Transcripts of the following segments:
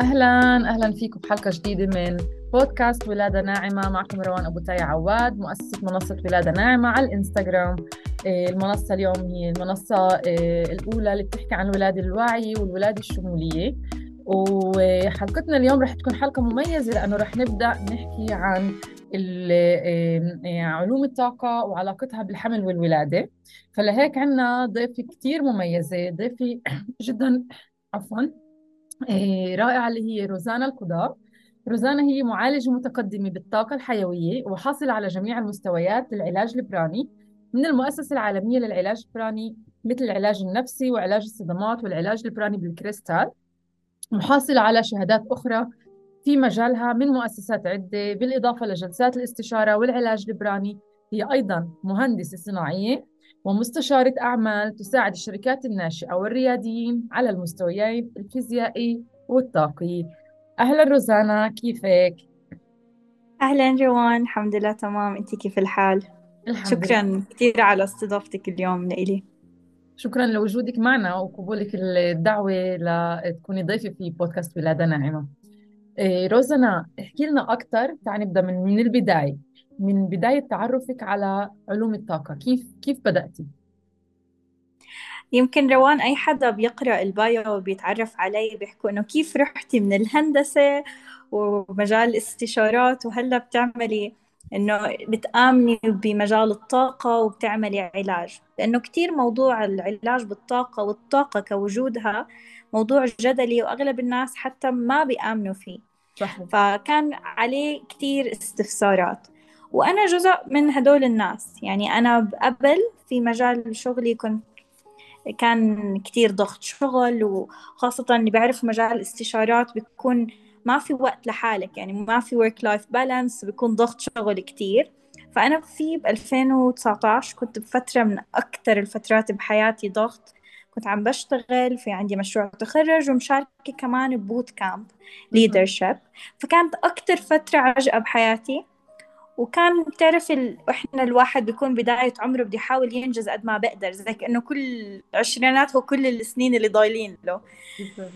أهلا أهلا فيكم بحلقة جديدة من بودكاست ولادة ناعمة. معكم روان أبو تاي عواد مؤسسة منصة ولادة ناعمة على الإنستغرام. آه، المنصة اليوم هي المنصة آه، الأولى اللي بتحكي عن الولادة الواعية والولادة الشمولية. وحلقتنا اليوم رح تكون حلقة مميزة لأنه رح نبدأ نحكي عن آه، علوم الطاقة وعلاقتها بالحمل والولادة. فلهيك عنا ضيفة كتير مميزة ضيفة جدا عفوا إيه، رائعة اللي هي روزانا القضاء روزانا هي معالجة متقدمة بالطاقة الحيوية وحاصلة على جميع المستويات للعلاج البراني من المؤسسة العالمية للعلاج البراني مثل العلاج النفسي وعلاج الصدمات والعلاج البراني بالكريستال محاصلة على شهادات أخرى في مجالها من مؤسسات عدة بالإضافة لجلسات الاستشارة والعلاج البراني. هي أيضا مهندسة صناعية ومستشارة أعمال تساعد الشركات الناشئة والرياديين على المستويين الفيزيائي والطاقي أهلا روزانا كيفك؟ أهلا روان الحمد لله تمام أنت كيف الحال؟ الحمد شكرا لله. كثير على استضافتك اليوم لإلي شكرا لوجودك معنا وقبولك الدعوة لتكوني ضيفة في بودكاست ولادة ناعمة إيه، روزانا احكي لنا أكثر تعال نبدأ من, من البداية من بداية تعرفك على علوم الطاقة كيف كيف بدأتي؟ يمكن روان أي حدا بيقرأ البايو وبيتعرف علي بيحكوا إنه كيف رحتي من الهندسة ومجال الاستشارات وهلأ بتعملي إنه بتآمني بمجال الطاقة وبتعملي علاج لأنه كتير موضوع العلاج بالطاقة والطاقة كوجودها موضوع جدلي وأغلب الناس حتى ما بيآمنوا فيه صحيح. فكان عليه كتير استفسارات وأنا جزء من هدول الناس. يعني أنا قبل في مجال شغلي كنت كان كتير ضغط شغل وخاصة اللي بعرف مجال الاستشارات بيكون ما في وقت لحالك. يعني ما في work life balance بيكون ضغط شغل كتير. فأنا في ب 2019 كنت بفترة من أكثر الفترات بحياتي ضغط. كنت عم بشتغل في عندي مشروع تخرج ومشاركة كمان ببوت كامب leadership. فكانت أكثر فترة عجقة بحياتي. وكان بتعرف ال... إحنا الواحد بيكون بداية عمره بده يحاول ينجز قد ما بقدر زي كأنه كل عشرينات هو كل السنين اللي ضايلين له.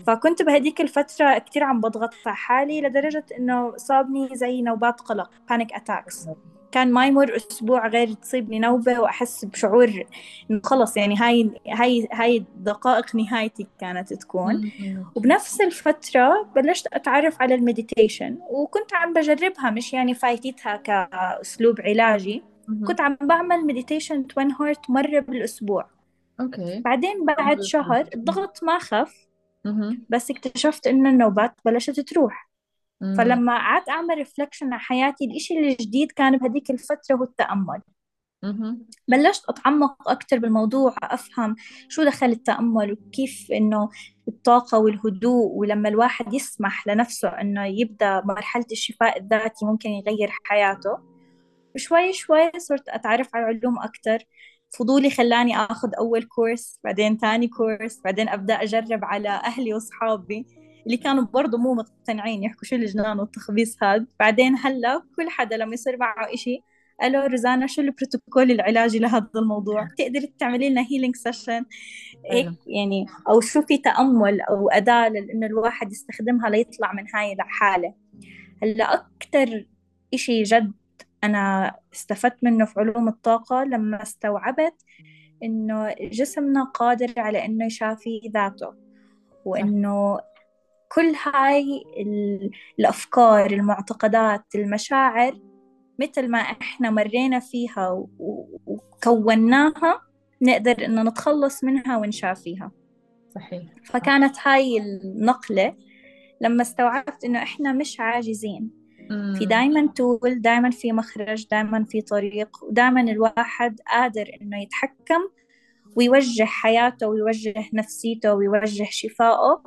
فكنت بهديك الفترة كتير عم بضغط على حالي لدرجة إنه صابني زي نوبات قلق panic attacks. كان ما يمر أسبوع غير تصيبني نوبة وأحس بشعور إنه خلص يعني هاي هاي هاي دقائق نهايتي كانت تكون. وبنفس الفترة بلشت أتعرف على ال meditation وكنت عم بجربها مش يعني فايتتها كأسلوب علاجي. كنت عم بعمل meditation twin heart مرة بالأسبوع. okay. بعدين بعد شهر الضغط ما خف. بس اكتشفت إنه النوبات بلشت تروح. فلما قعدت أعمل reflection على حياتي الإشي الجديد كان بهديك الفترة هو التأمل. بلشت أتعمق أكثر بالموضوع أفهم شو دخل التأمل وكيف إنه الطاقة والهدوء ولما الواحد يسمح لنفسه إنه يبدأ مرحلة الشفاء الذاتي ممكن يغير حياته. شوي شوي صرت أتعرف على العلوم أكثر فضولي خلاني آخذ أول كورس بعدين ثاني كورس بعدين أبدأ أجرب على أهلي وأصحابي. اللي كانوا برضه مو مقتنعين يحكوا شو الجنان والتخبيص هذا بعدين هلا كل حدا لما يصير معه إشي ألو روزانا شو البروتوكول العلاجي لهذا الموضوع؟ بتقدري تعملي لنا healing session هيك يعني أو شو في تأمل أو أداة لإنه الواحد يستخدمها ليطلع من هاي الحالة. هلا أكثر إشي جد أنا استفدت منه في علوم الطاقة لما استوعبت إنه جسمنا قادر على إنه يشافي ذاته وإنه كل هاي الأفكار المعتقدات المشاعر مثل ما إحنا مرينا فيها وكوناها نقدر إنه نتخلص منها ونشافيها صحيح. فكانت هاي النقلة لما استوعبت إنه إحنا مش عاجزين. في دايما تول دايما في مخرج دايما في طريق ودايما الواحد قادر إنه يتحكم ويوجه حياته ويوجه نفسيته ويوجه شفائه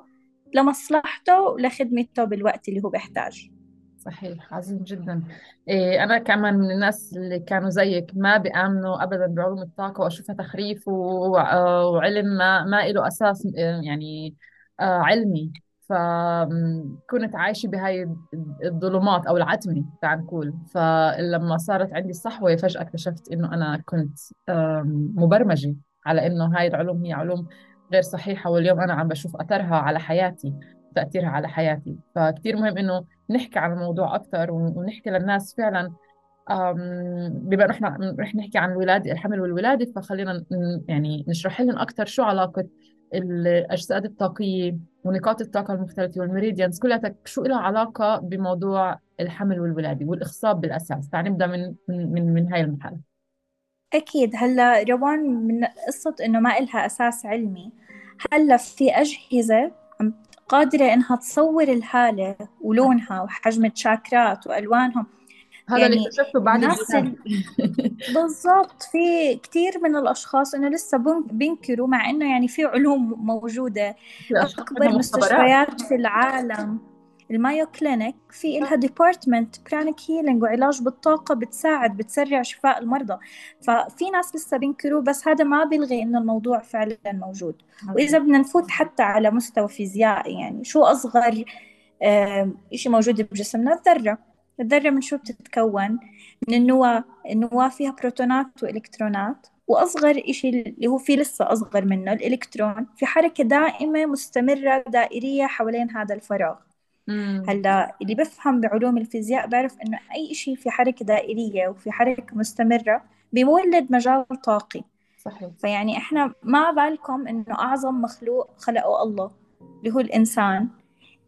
لمصلحته ولخدمته بالوقت اللي هو بيحتاج. صحيح عظيم جدا. إيه أنا كمان من الناس اللي كانوا زيك ما بيآمنوا أبدا بعلوم الطاقة وأشوفها تخريف وعلم ما ما له أساس يعني آه، علمي. فكنت عايشة بهاي الظلمات أو العتمة تعال نقول. فلما صارت عندي الصحوة فجأة اكتشفت إنه أنا كنت مبرمجة على إنه هاي العلوم هي علوم غير صحيحة واليوم أنا عم بشوف أثرها على حياتي تأثيرها على حياتي. فكتير مهم إنه نحكي عن الموضوع أكثر ونحكي للناس فعلا بما إنه إحنا رح نحكي عن الولاده الحمل والولادة فخلينا يعني نشرح لهم أكثر شو علاقة الأجساد الطاقية ونقاط الطاقة المختلفة والميريديانز. كلها شو لها علاقة بموضوع الحمل والولادة والإخصاب بالأساس؟ تعال نبدأ من من من, هاي المحل أكيد. هلأ روان من قصة إنه ما إلها أساس علمي. هلأ في أجهزة قادرة إنها تصور الهالة ولونها وحجم الشاكرات وألوانهم. هذا يعني اللي اكتشفته بعد. بالضبط. في كثير من الأشخاص إنه لسه بينكروا مع إنه يعني في علوم موجودة. أكبر مستشفيات في العالم. المايو كلينيك في إلها department pranic healing وعلاج بالطاقة بتساعد بتسرع شفاء المرضى. ففي ناس لسه بينكروا بس هذا ما بيلغي إنه الموضوع فعلا موجود. وإذا بدنا نفوت حتى على مستوى فيزيائي يعني شو أصغر شيء موجود بجسمنا؟ الذرة. الذرة من شو بتتكون؟ من النواة النواة فيها بروتونات وإلكترونات. وأصغر إشي اللي هو في لسه أصغر منه الإلكترون. في حركة دائمة مستمرة دائرية حوالين هذا الفراغ. هلأ اللي بفهم بعلوم الفيزياء بعرف إنه أي شيء في حركة دائرية وفي حركة مستمرة بيولد مجال طاقي. صحيح. فيعني إحنا ما بالكم إنه أعظم مخلوق خلقه الله اللي هو الإنسان.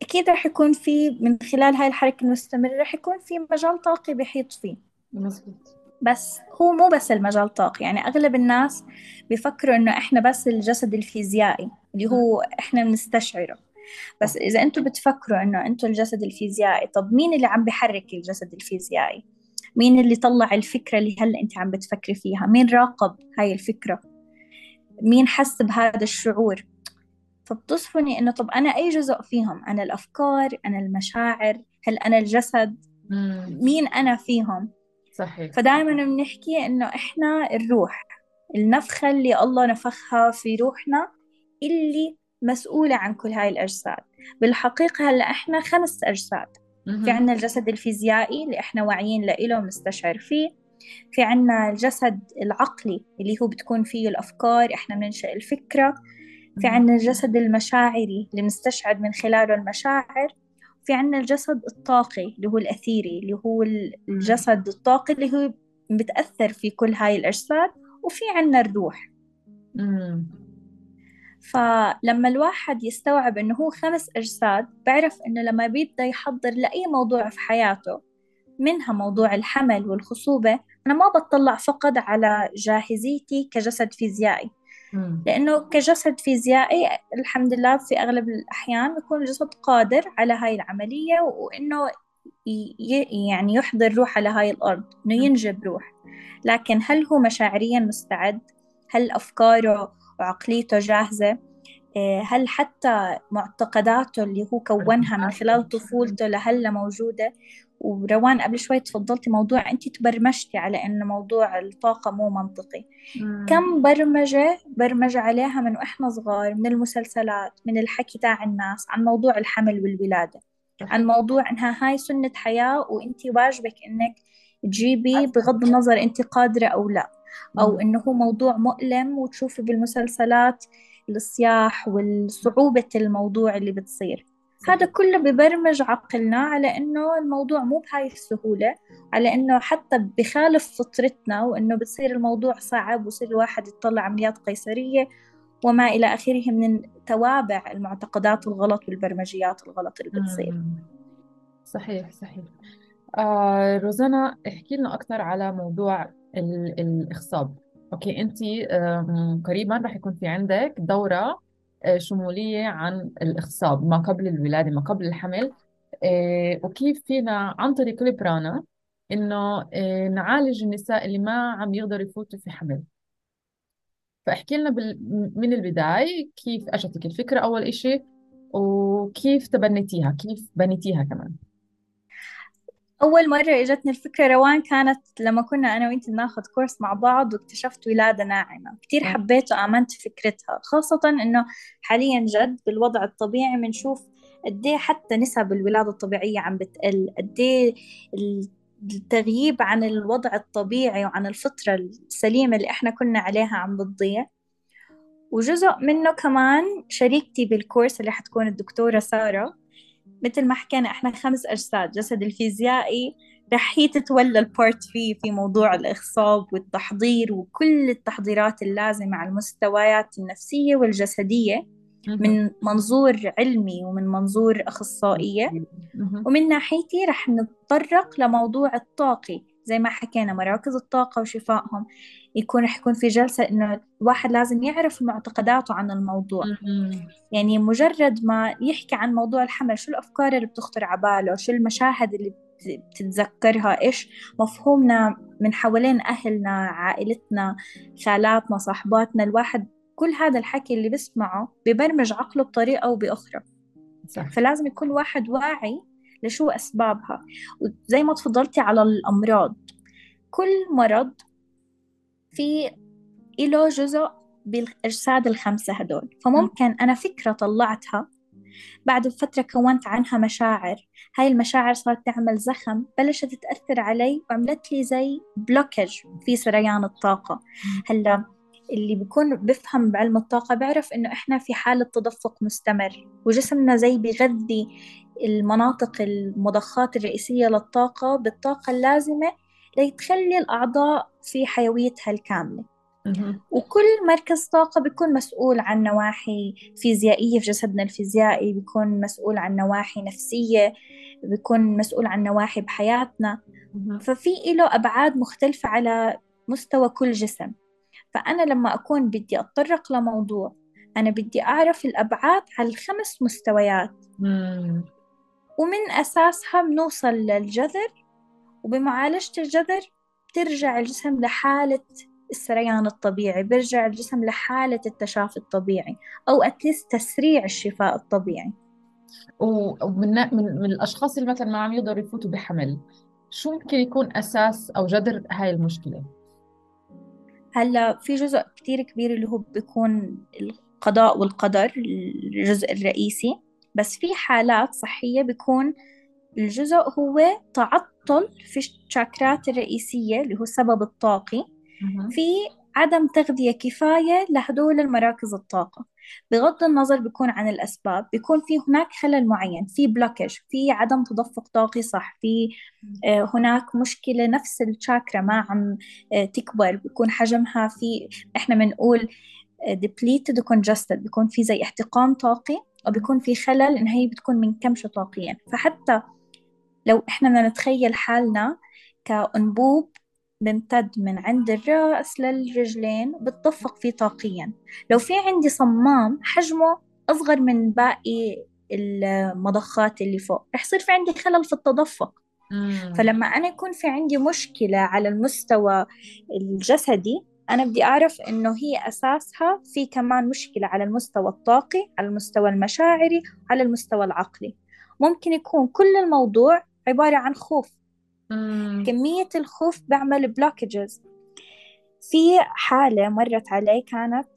أكيد رح يكون في من خلال هاي الحركة المستمرة رح يكون في مجال طاقي بيحيط فيه. مزبوط بس هو مو بس المجال الطاقي يعني أغلب الناس بيفكروا إنه إحنا بس الجسد الفيزيائي اللي هو إحنا بنستشعره. بس إذا أنتم بتفكروا إنه أنتم الجسد الفيزيائي طب مين اللي عم بحرك الجسد الفيزيائي؟ مين اللي طلع الفكرة اللي هلأ أنت عم بتفكري فيها؟ مين راقب هاي الفكرة؟ مين حس بهذا الشعور؟ فبتصفني إنه طب أنا أي جزء فيهم؟ أنا الأفكار أنا المشاعر هل أنا الجسد؟ مم. مين أنا فيهم؟ صحيح. فدائما بنحكي إنه إحنا الروح النفخة اللي الله نفخها في روحنا اللي مسؤولة عن كل هاي الأجساد. بالحقيقة هلأ إحنا خمس أجساد. في عنا الجسد الفيزيائي اللي إحنا واعيين له وبنستشعر فيه. في عنا الجسد العقلي اللي هو بتكون فيه الأفكار إحنا بننشأ الفكرة. في عنا الجسد المشاعري اللي بنستشعر من خلاله المشاعر. في عنا الجسد الطاقي اللي هو الأثيري اللي هو الجسد الطاقي اللي هو بتأثر في كل هاي الأجساد. وفي عنا الروح. فلما الواحد يستوعب إنه هو خمس أجساد بعرف إنه لما بيبدأ يحضر لأي موضوع في حياته منها موضوع الحمل والخصوبة أنا ما بطلع فقط على جاهزيتي كجسد فيزيائي. لأنه كجسد فيزيائي الحمد لله في أغلب الأحيان يكون الجسد قادر على هاي العملية وإنه يعني يحضر روح على هاي الأرض إنه ينجب روح. لكن هل هو مشاعريا مستعد؟ هل أفكاره وعقليته جاهزة؟ إيه، هل حتى معتقداته اللي هو كونها من خلال طفولته لهلأ موجودة؟ وروان قبل شوي تفضلتي موضوع أنت تبرمجتي على إنه موضوع الطاقة مو منطقي. مم. كم برمجة برمج عليها من وإحنا صغار من المسلسلات من الحكي تاع الناس عن موضوع الحمل والولادة؟ عن موضوع إنها هاي سنة حياة وأنت واجبك إنك تجيبي بغض النظر أنت قادرة أو لا. أو إنه هو موضوع مؤلم وتشوفي بالمسلسلات الصياح والصعوبة الموضوع اللي بتصير. هذا كله ببرمج عقلنا على إنه الموضوع مو بهاي السهولة على إنه حتى بخالف فطرتنا وإنه بتصير الموضوع صعب ويصير الواحد يطلع عمليات قيصرية وما إلى آخره من توابع المعتقدات الغلط والبرمجيات الغلط اللي بتصير. صحيح صحيح. آه روزانا احكي لنا أكثر على موضوع الإخصاب. أوكي أنت قريبا رح يكون في عندك دورة آه، شمولية عن الإخصاب ما قبل الولادة ما قبل الحمل. آه، وكيف فينا عن طريق البرانا إنه آه، نعالج النساء اللي ما عم يقدروا يفوتوا في حمل. فاحكي لنا. من البداية كيف أجتك الفكرة أول إشي وكيف تبنيتيها كيف بنيتيها كمان. أول مرة إجتني الفكرة روان كانت لما كنا أنا وأنت بناخذ كورس مع بعض واكتشفت ولادة ناعمة. كتير حبيت وآمنت فكرتها خاصة إنه حاليا جد بالوضع الطبيعي بنشوف قديه حتى نسب الولادة الطبيعية عم بتقل قديه التغييب عن الوضع الطبيعي وعن الفطرة السليمة اللي إحنا كنا عليها عم بتضيع. وجزء منه كمان شريكتي بالكورس اللي حتكون الدكتورة سارة مثل ما حكينا إحنا خمس أجساد جسد الفيزيائي رح هي تتولى البارت فيه في موضوع الإخصاب والتحضير وكل التحضيرات اللازمة على المستويات النفسية والجسدية من منظور علمي ومن منظور أخصائية. ومن ناحيتي رح نتطرق لموضوع الطاقي. زي ما حكينا مراكز الطاقة وشفائهم يكون رح يكون في جلسة إنه الواحد لازم يعرف معتقداته عن الموضوع. يعني مجرد ما يحكي عن موضوع الحمل شو الأفكار اللي بتخطر على باله؟ شو المشاهد اللي بتتذكرها؟ إيش مفهومنا من حوالين أهلنا عائلتنا خالاتنا صاحباتنا؟ الواحد كل هذا الحكي اللي بسمعه ببرمج عقله بطريقة أو بأخرى. صح. فلازم يكون واحد واعي لشو أسبابها؟ وزي ما تفضلتي على الأمراض. كل مرض في له جزء بالأجساد الخمسة هدول. فممكن أنا فكرة طلعتها بعد فترة كونت عنها مشاعر. هاي المشاعر صارت تعمل زخم بلشت تأثر علي وعملت لي زي blockage في سريان الطاقة. هلأ اللي بيكون بفهم بعلم الطاقة بيعرف إنه إحنا في حالة تدفق مستمر وجسمنا زي بيغذي المناطق المضخات الرئيسية للطاقة بالطاقة اللازمة لتخلي الأعضاء في حيويتها الكاملة. وكل مركز طاقة بيكون مسؤول عن نواحي فيزيائية في جسدنا الفيزيائي بيكون مسؤول عن نواحي نفسية بيكون مسؤول عن نواحي بحياتنا. ففي له أبعاد مختلفة على مستوى كل جسم. فأنا لما أكون بدي أتطرق لموضوع أنا بدي أعرف الأبعاد على الخمس مستويات. ومن أساسها بنوصل للجذر وبمعالجة الجذر بترجع الجسم لحالة السريان الطبيعي بيرجع الجسم لحالة التشافي الطبيعي أو أتليست تسريع الشفاء الطبيعي ومن من, من الأشخاص اللي مثلا ما عم يقدروا يفوتوا بحمل شو ممكن يكون أساس أو جذر هاي المشكلة؟ هلأ في جزء كتير كبير اللي هو بيكون القضاء والقدر الجزء الرئيسي بس في حالات صحية بيكون الجزء هو تعطل في الشاكرات الرئيسية اللي هو السبب الطاقي. في عدم تغذية كفاية لهدول المراكز الطاقة. بغض النظر بيكون عن الأسباب بيكون في هناك خلل معين في بلوكج في عدم تدفق طاقي صح في آه، هناك مشكلة نفس الشاكرا ما عم آه، تكبر بيكون حجمها في إحنا بنقول آه، depleted congested بيكون في زي احتقان طاقي. أو بيكون في خلل إن هي بتكون منكمشة طاقيا فحتى لو إحنا بدنا نتخيل حالنا كأنبوب بمتد من عند الرأس للرجلين بتدفق فيه طاقيا. لو في عندي صمام حجمه أصغر من باقي المضخات اللي فوق رح يصير في عندي خلل في التدفق مم. فلما أنا يكون في عندي مشكلة على المستوى الجسدي أنا بدي أعرف إنه هي أساسها في كمان مشكلة على المستوى الطاقي على المستوى المشاعري على المستوى العقلي. ممكن يكون كل الموضوع عبارة عن خوف. مم. كمية الخوف بيعمل بلوكجز في حالة مرت علي كانت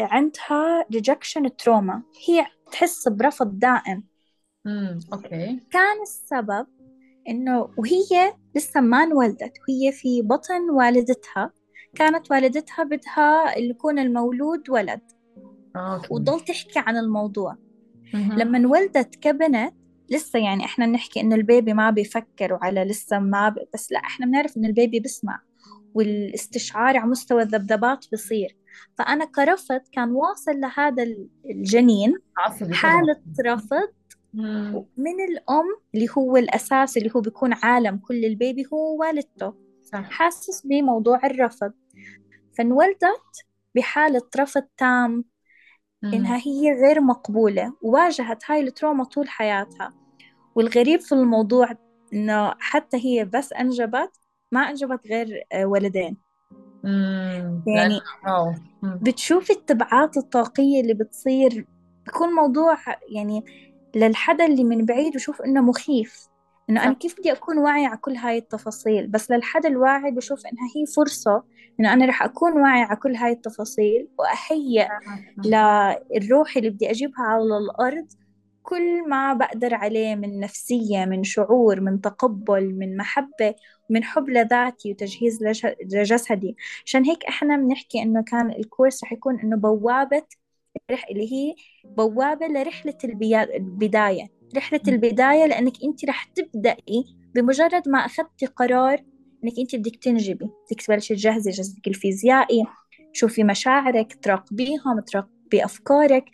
عندها rejection trauma. هي تحس برفض دائم. مم. أوكي. كان السبب إنه وهي لسه ما انولدت وهي في بطن والدتها. كانت والدتها بدها يكون المولود ولد. okay. وضل تحكي عن الموضوع. مم. لما انولدت كبنت لسه يعني إحنا بنحكي إنه ال baby ما بيفكر وعلى لسه ما ب... بس لا إحنا بنعرف إنه ال baby بيسمع والاستشعار على مستوى الذبذبات بصير. فأنا كرفض كان واصل لهذا الجنين. حالة رفض. من الأم اللي هو الأساس اللي هو بيكون عالم كل البيبي هو والدته. صح. حاسس بموضوع الرفض. فانولدت بحالة رفض تام إنها هي غير مقبولة وواجهت هاي التروما طول حياتها. والغريب في الموضوع إنه حتى هي بس أنجبت ما أنجبت غير آه، ولدين. يعني بتشوفي التبعات الطاقية اللي بتصير بيكون موضوع يعني للحدا اللي من بعيد بشوف إنه مخيف. إنه أنا كيف بدي أكون واعية على كل هاي التفاصيل؟ بس للحدا الواعي بشوف إنها هي فرصة إنه أنا رح أكون واعية على كل هاي التفاصيل وأهيئ للروح اللي بدي أجيبها على الأرض كل ما بقدر عليه من نفسية من شعور من تقبل من محبة من حب لذاتي وتجهيز لجسدي. عشان هيك إحنا بنحكي إنه كان الكورس رح يكون إنه بوابة اللي هي بوابة لرحلة البداية. رحلة البداية لأنك أنت رح تبدأي بمجرد ما أخذتي قرار إنك أنت بدك تنجبي. بدك تبلشي تجهزي جسدك الفيزيائي تشوفي مشاعرك تراقبيهم تراقبي أفكارك.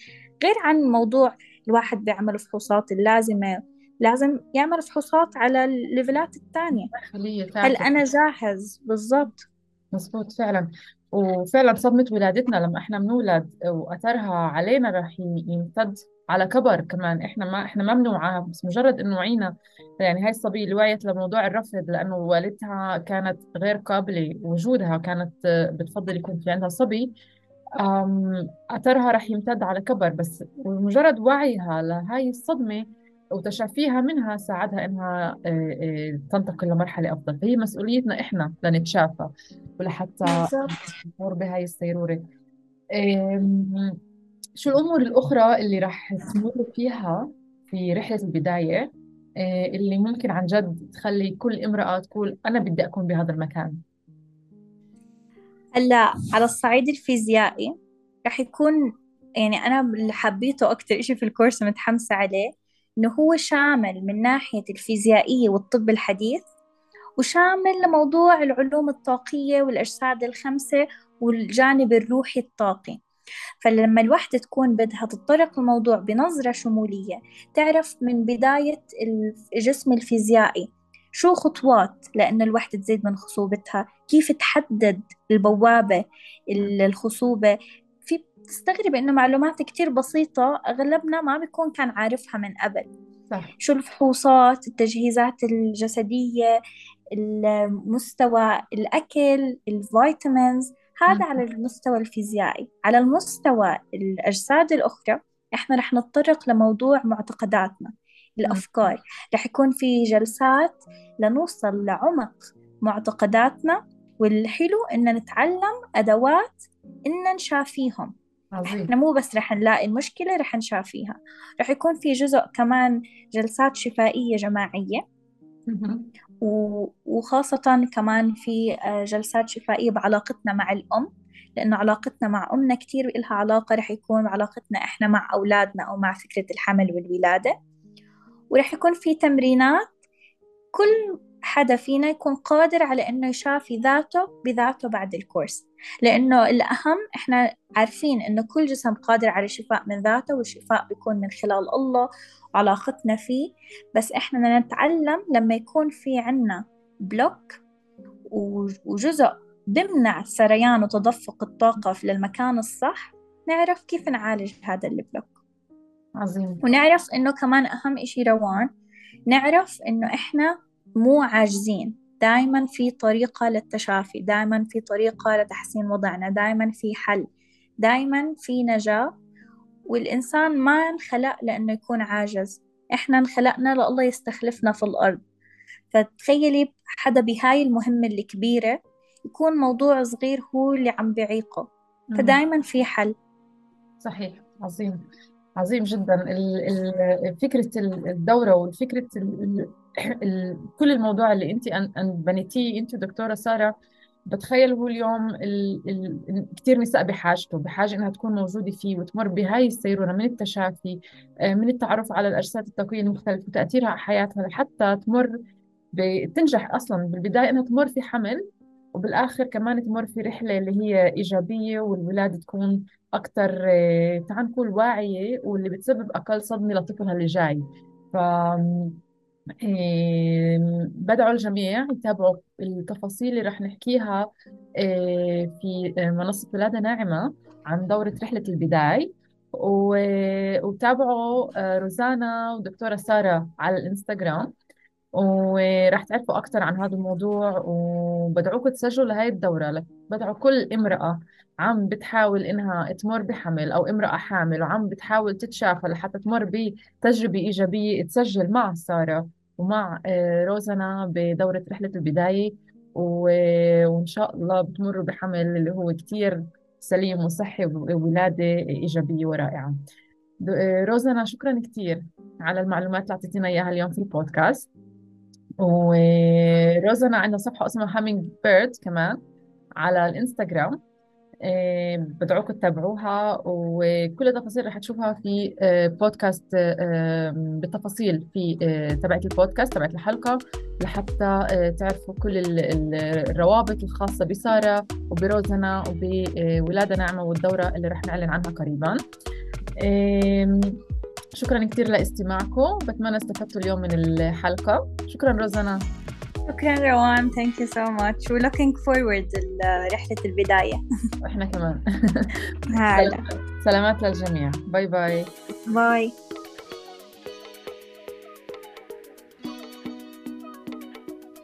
غير عن موضوع الواحد بيعمل فحوصات اللازمة لازم يعمل فحوصات على الليفلات الثانية. هل أنا جاهز؟ بالضبط. مزبوط فعلا. وفعلا صدمة ولادتنا لما إحنا بنولد وأثرها علينا رح يمتد على كبر كمان. إحنا ما إحنا ما بنوعى بس مجرد إنه وعينا. يعني هاي الصبية اللي وعيت لموضوع الرفض لأنه والدتها كانت غير قابلة وجودها كانت بتفضل يكون في عندها صبي أثرها رح يمتد على كبر. بس مجرد وعيها لهاي الصدمة وتشافيها منها ساعدها إنها آه، آه، تنتقل لمرحلة أفضل. فهي مسؤوليتنا إحنا لنتشافى ولحتى نمر بهاي السيرورة. شو الأمور الأخرى اللي راح تمر فيها في رحلة البداية؟ آه، اللي ممكن عن جد تخلي كل امرأة تقول أنا بدي أكون بهذا المكان. هلأ على الصعيد الفيزيائي راح يكون يعني أنا اللي حبيته أكتر إشي في الكورس متحمسة عليه إنه هو شامل من ناحية الفيزيائية والطب الحديث وشامل لموضوع العلوم الطاقية والأجساد الخمسة والجانب الروحي الطاقي. فلما الوحدة تكون بدها تتطرق الموضوع بنظرة شمولية تعرف من بداية الجسم الفيزيائي شو خطوات لأن الوحدة تزيد من خصوبتها كيف تحدد البوابة الخصوبة في بتستغرب إنه معلومات كتير بسيطة أغلبنا ما بيكون كان عارفها من قبل. صح. شو الفحوصات التجهيزات الجسدية المستوى الأكل الفيتامينز هذا على المستوى الفيزيائي. على المستوى الأجساد الأخرى إحنا رح نتطرق لموضوع معتقداتنا الأفكار. رح يكون في جلسات لنوصل لعمق معتقداتنا والحلو إن نتعلم أدوات إن نشافيهم. عظيم. إحنا مو بس رح نلاقي المشكلة رح نشافيها. رح يكون في جزء كمان جلسات شفائية جماعية. وخاصة كمان في آه، جلسات شفائية بعلاقتنا مع الأم. لأنه علاقتنا مع أمنا كتير إلها علاقة رح يكون علاقتنا إحنا مع أولادنا أو مع فكرة الحمل والولادة. ورح يكون في تمرينات كل حدا فينا يكون قادر على إنه يشافي ذاته بذاته بعد الكورس. لأنه الأهم إحنا عارفين إنه كل جسم قادر على الشفاء من ذاته والشفاء بيكون من خلال الله وعلاقتنا فيه. بس إحنا نتعلم لما يكون في عنا block وجزء بمنع سريان وتدفق الطاقة للمكان الصح نعرف كيف نعالج هذا ال block. عظيم. ونعرف إنه كمان أهم إشي روان نعرف إنه إحنا مو عاجزين. دائما في طريقة للتشافي دائما في طريقة لتحسين وضعنا دائما في حل دائما في نجاة. والإنسان ما انخلق لأنه يكون عاجز. إحنا انخلقنا لله يستخلفنا في الأرض. فتخيلي حدا بهاي المهمة الكبيرة يكون موضوع صغير هو اللي عم بعيقه فدائما في حل. صحيح. عظيم. عظيم جدا. فكرة الدورة وفكرة كل الموضوع اللي انت بنيتيه انت دكتورة سارة بتخيل هو اليوم ال... ال... كثير نساء بحاجته بحاجة إنها تكون موجودة فيه وتمر بهاي السيروره من التشافي آه، من التعرف على الأجساد التقويه المختلفة وتأثيرها على حياتها لحتى تمر بتنجح أصلا بالبداية إنها تمر في حمل وبالآخر كمان تمر في رحلة اللي هي إيجابية والولادة تكون أكثر آه، تعال نقول واعية واللي بتسبب أقل صدمة لطفلها اللي جاي. ف بدعو الجميع يتابعوا التفاصيل اللي رح نحكيها آه، في آه، منصة ولادة ناعمة عن دورة رحلة البداية. وتابعوا روزانا ودكتورة سارة على الإنستغرام. وراح تعرفوا أكثر عن هذا الموضوع وبدعوكم تسجلوا لهي الدورة. بدعو كل امرأة عم بتحاول إنها تمر بحمل أو امرأة حامل وعم بتحاول تتشافى لحتى تمر بتجربة إيجابية تسجل مع سارة ومع آه، روزنا بدورة رحلة البداية. وإن شاء الله بتمروا بحمل اللي هو كتير سليم وصحي وولادة إيجابية ورائعة. آه، روزانا شكرا كثير على المعلومات اللي أعطيتينا إياها اليوم في البودكاست. وروزانا عندها صفحة اسمها Hummingbird كمان على الإنستغرام. آه، بدعوكم تتابعوها وكل التفاصيل رح تشوفها في بودكاست بالتفاصيل في تبعت البودكاست تبعت الحلقة لحتى تعرفوا كل الروابط الخاصة بسارة وبروزانا وبولادة ناعمة والدورة اللي رح نعلن عنها قريبا. شكرا كثير لاستماعكم. بتمنى استفدتوا اليوم من الحلقة. شكرا روزانا. شكرا روان. thank you so much و looking forward لرحلة البداية. وإحنا كمان. هلا. سلامات للجميع. bye bye bye